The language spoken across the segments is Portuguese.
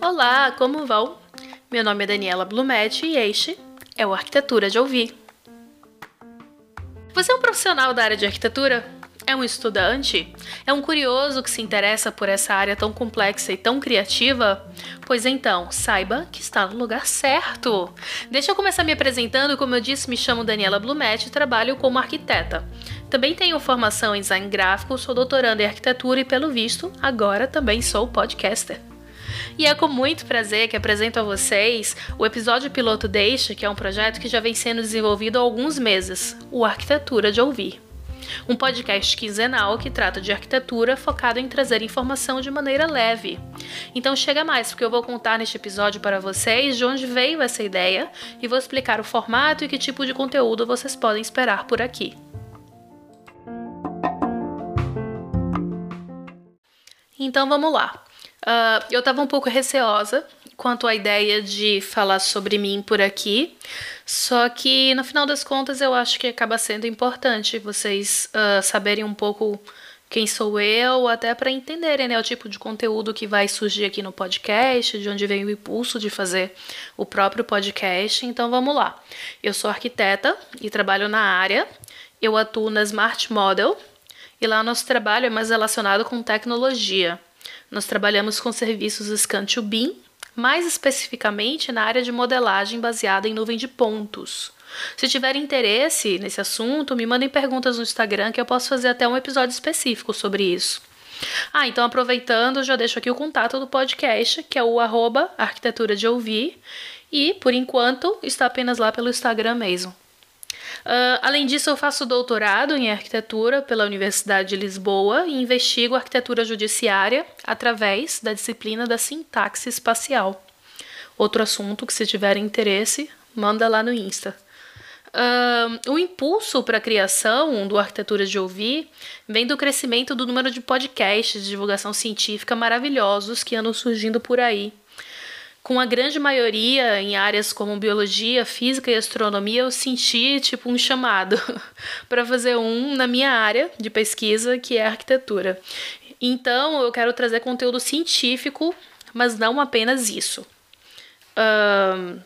Olá, como vão? Meu nome é Daniela Blumetti e este é o Arquitetura de Ouvir. Você é um profissional da área de arquitetura? É um estudante? É um curioso que se interessa por essa área tão complexa e tão criativa? Pois então, saiba que está no lugar certo. Deixa eu começar me apresentando. Como eu disse, me chamo Daniela Blumetti e trabalho como arquiteta. Também tenho formação em design gráfico, sou doutoranda em arquitetura e, pelo visto, agora também sou podcaster. E é com muito prazer que apresento a vocês o episódio piloto Deixa, que é um projeto que já vem sendo desenvolvido há alguns meses, o Arquitetura de Ouvir. Um podcast quinzenal que trata de arquitetura focado em trazer informação de maneira leve. Então chega mais, porque eu vou contar neste episódio para vocês de onde veio essa ideia e vou explicar o formato e que tipo de conteúdo vocês podem esperar por aqui. Então vamos lá. Uh, eu estava um pouco receosa quanto à ideia de falar sobre mim por aqui, só que no final das contas eu acho que acaba sendo importante vocês uh, saberem um pouco quem sou eu, até para entenderem né, o tipo de conteúdo que vai surgir aqui no podcast, de onde vem o impulso de fazer o próprio podcast. Então vamos lá. Eu sou arquiteta e trabalho na área. Eu atuo na Smart Model e lá nosso trabalho é mais relacionado com tecnologia. Nós trabalhamos com serviços Scan to mais especificamente na área de modelagem baseada em nuvem de pontos. Se tiver interesse nesse assunto, me mandem perguntas no Instagram que eu posso fazer até um episódio específico sobre isso. Ah, então aproveitando, já deixo aqui o contato do podcast, que é o arroba arquitetura de ouvir, e por enquanto está apenas lá pelo Instagram mesmo. Uh, além disso, eu faço doutorado em arquitetura pela Universidade de Lisboa e investigo arquitetura judiciária através da disciplina da sintaxe espacial. Outro assunto que, se tiver interesse, manda lá no Insta. Uh, o impulso para a criação do Arquitetura de Ouvir vem do crescimento do número de podcasts de divulgação científica maravilhosos que andam surgindo por aí com a grande maioria em áreas como biologia, física e astronomia, eu senti tipo um chamado para fazer um na minha área de pesquisa, que é arquitetura. Então, eu quero trazer conteúdo científico, mas não apenas isso. Um,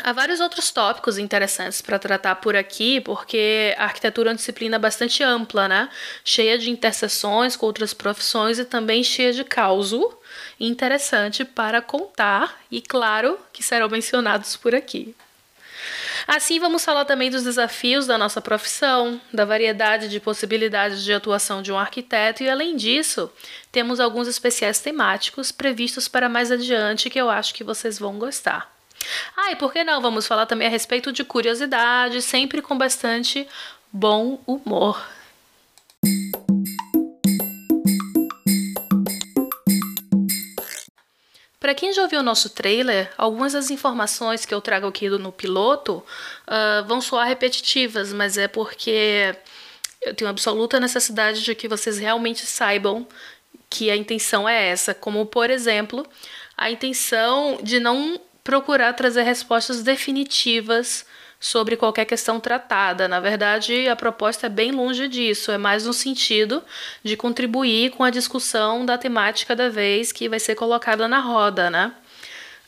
Há vários outros tópicos interessantes para tratar por aqui, porque a arquitetura é uma disciplina bastante ampla, né? Cheia de interseções com outras profissões e também cheia de causo interessante para contar e, claro, que serão mencionados por aqui. Assim, vamos falar também dos desafios da nossa profissão, da variedade de possibilidades de atuação de um arquiteto e, além disso, temos alguns especiais temáticos previstos para mais adiante que eu acho que vocês vão gostar. Ah, e por que não? Vamos falar também a respeito de curiosidade, sempre com bastante bom humor. Para quem já ouviu o nosso trailer, algumas das informações que eu trago aqui no piloto uh, vão soar repetitivas, mas é porque eu tenho absoluta necessidade de que vocês realmente saibam que a intenção é essa. Como, por exemplo, a intenção de não procurar trazer respostas definitivas sobre qualquer questão tratada. Na verdade, a proposta é bem longe disso, é mais no sentido de contribuir com a discussão da temática da vez que vai ser colocada na roda, né?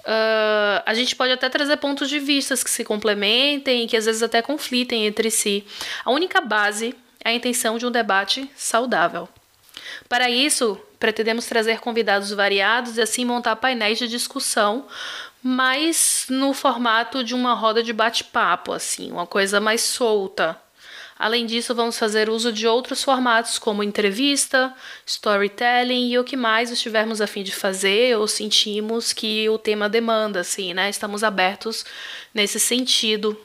Uh, a gente pode até trazer pontos de vista que se complementem e que às vezes até conflitem entre si. A única base é a intenção de um debate saudável. Para isso, pretendemos trazer convidados variados e assim montar painéis de discussão mas no formato de uma roda de bate-papo, assim, uma coisa mais solta. Além disso, vamos fazer uso de outros formatos como entrevista, storytelling e o que mais estivermos a fim de fazer ou sentimos que o tema demanda, assim, né? Estamos abertos nesse sentido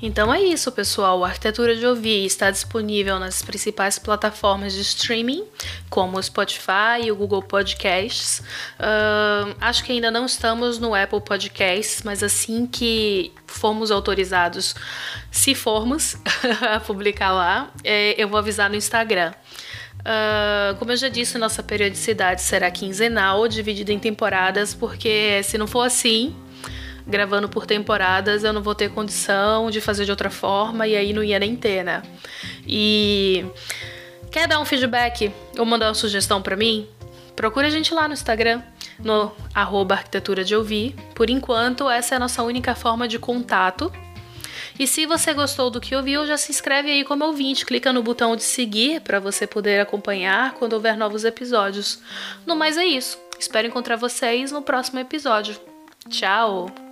Então é isso, pessoal. A Arquitetura de Ouvir está disponível nas principais plataformas de streaming, como o Spotify e o Google Podcasts. Uh, acho que ainda não estamos no Apple Podcasts, mas assim que formos autorizados, se formos a publicar lá, é, eu vou avisar no Instagram. Uh, como eu já disse, nossa periodicidade será quinzenal, dividida em temporadas, porque se não for assim, gravando por temporadas, eu não vou ter condição de fazer de outra forma e aí não ia nem ter, né? E quer dar um feedback ou mandar uma sugestão para mim? Procura a gente lá no Instagram, no arroba arquitetura de ouvir. Por enquanto, essa é a nossa única forma de contato. E se você gostou do que ouviu, já se inscreve aí como ouvinte, clica no botão de seguir para você poder acompanhar quando houver novos episódios. No mais é isso. Espero encontrar vocês no próximo episódio. Tchau!